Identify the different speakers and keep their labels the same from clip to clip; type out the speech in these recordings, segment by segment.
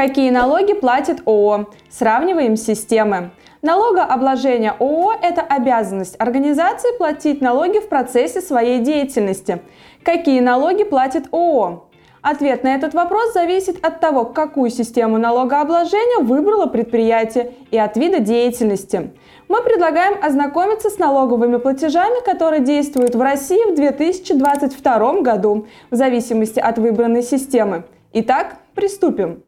Speaker 1: Какие налоги платит ООО? Сравниваем системы. Налогообложение ООО – это обязанность организации платить налоги в процессе своей деятельности. Какие налоги платит ООО? Ответ на этот вопрос зависит от того, какую систему налогообложения выбрало предприятие и от вида деятельности. Мы предлагаем ознакомиться с налоговыми платежами, которые действуют в России в 2022 году, в зависимости от выбранной системы. Итак, приступим.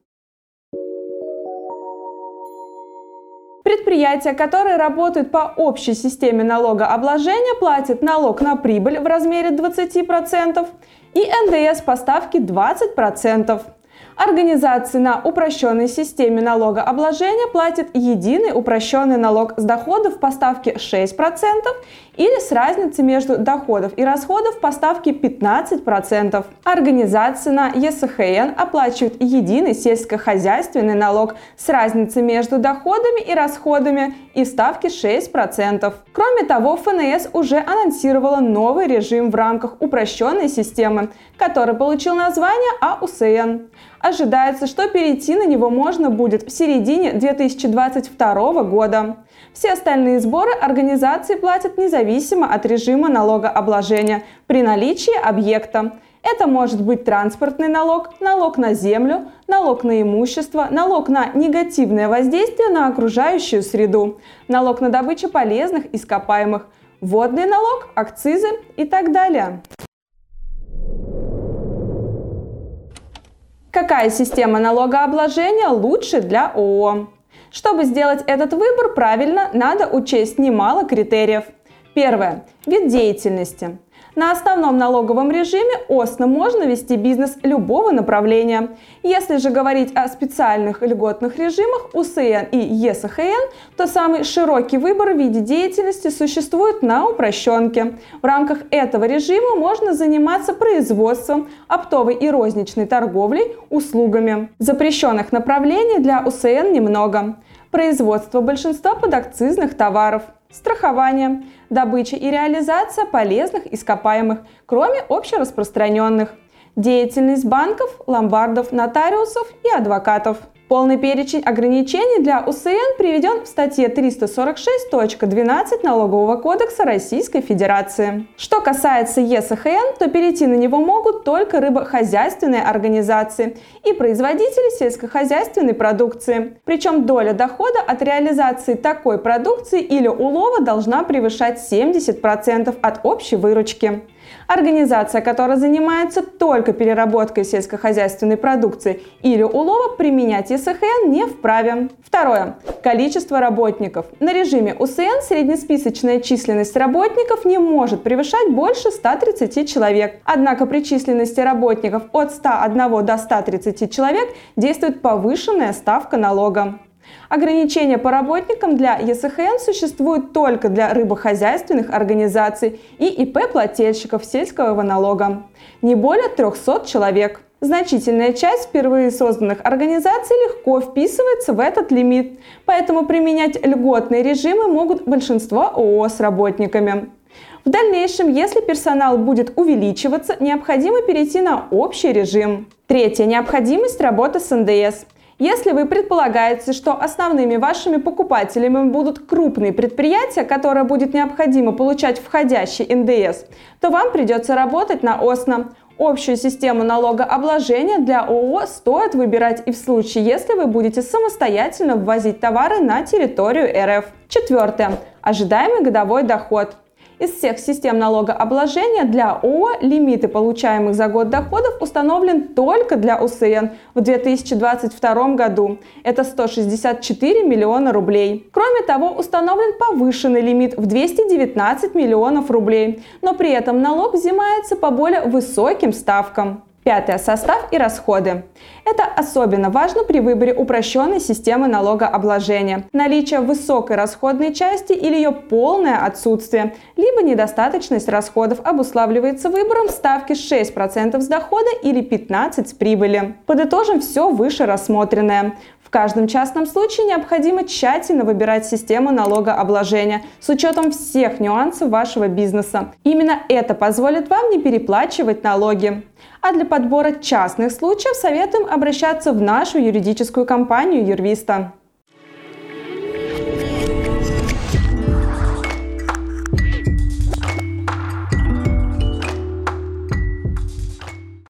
Speaker 1: Предприятия, которые работают по общей системе налогообложения, платят налог на прибыль в размере 20% и НДС по ставке 20%. Организации на упрощенной системе налогообложения платят единый упрощенный налог с доходов по ставке 6% или с разницей между доходов и расходов по ставке 15%. Организации на ЕСХН оплачивают единый сельскохозяйственный налог с разницей между доходами и расходами и ставки 6%. Кроме того, ФНС уже анонсировала новый режим в рамках упрощенной системы, который получил название АУСН. Ожидается, что перейти на него можно будет в середине 2022 года. Все остальные сборы организации платят независимо от режима налогообложения при наличии объекта. Это может быть транспортный налог, налог на землю, налог на имущество, налог на негативное воздействие на окружающую среду, налог на добычу полезных ископаемых, водный налог, акцизы и так далее. Какая система налогообложения лучше для ООО? Чтобы сделать этот выбор правильно, надо учесть немало критериев. Первое. Вид деятельности. На основном налоговом режиме ОСНО можно вести бизнес любого направления. Если же говорить о специальных льготных режимах УСН и ЕСХН, то самый широкий выбор в виде деятельности существует на упрощенке. В рамках этого режима можно заниматься производством, оптовой и розничной торговлей, услугами. Запрещенных направлений для УСН немного. Производство большинства подакцизных товаров – страхование, добыча и реализация полезных ископаемых, кроме общераспространенных, деятельность банков, ломбардов, нотариусов и адвокатов – Полный перечень ограничений для УСН приведен в статье 346.12 Налогового кодекса Российской Федерации. Что касается ЕСХН, то перейти на него могут только рыбохозяйственные организации и производители сельскохозяйственной продукции. Причем доля дохода от реализации такой продукции или улова должна превышать 70% от общей выручки. Организация, которая занимается только переработкой сельскохозяйственной продукции или улова, применять ЕСХН не вправе. Второе. Количество работников. На режиме УСН среднесписочная численность работников не может превышать больше 130 человек. Однако при численности работников от 101 до 130 человек действует повышенная ставка налога. Ограничения по работникам для ЕСХН существуют только для рыбохозяйственных организаций и ИП-плательщиков сельского налога. Не более 300 человек. Значительная часть впервые созданных организаций легко вписывается в этот лимит, поэтому применять льготные режимы могут большинство ООО с работниками. В дальнейшем, если персонал будет увеличиваться, необходимо перейти на общий режим. Третья необходимость работы с НДС. Если вы предполагаете, что основными вашими покупателями будут крупные предприятия, которые будет необходимо получать входящий НДС, то вам придется работать на ОСНО. Общую систему налогообложения для ООО стоит выбирать и в случае, если вы будете самостоятельно ввозить товары на территорию РФ. Четвертое. Ожидаемый годовой доход. Из всех систем налогообложения для ООО лимиты получаемых за год доходов установлен только для УСН в 2022 году. Это 164 миллиона рублей. Кроме того, установлен повышенный лимит в 219 миллионов рублей, но при этом налог взимается по более высоким ставкам. Пятое. Состав и расходы. Это особенно важно при выборе упрощенной системы налогообложения. Наличие высокой расходной части или ее полное отсутствие, либо недостаточность расходов обуславливается выбором ставки 6% с дохода или 15% с прибыли. Подытожим все выше рассмотренное. В каждом частном случае необходимо тщательно выбирать систему налогообложения с учетом всех нюансов вашего бизнеса. Именно это позволит вам не переплачивать налоги. А для подбора частных случаев советуем обращаться в нашу юридическую компанию Юрвиста.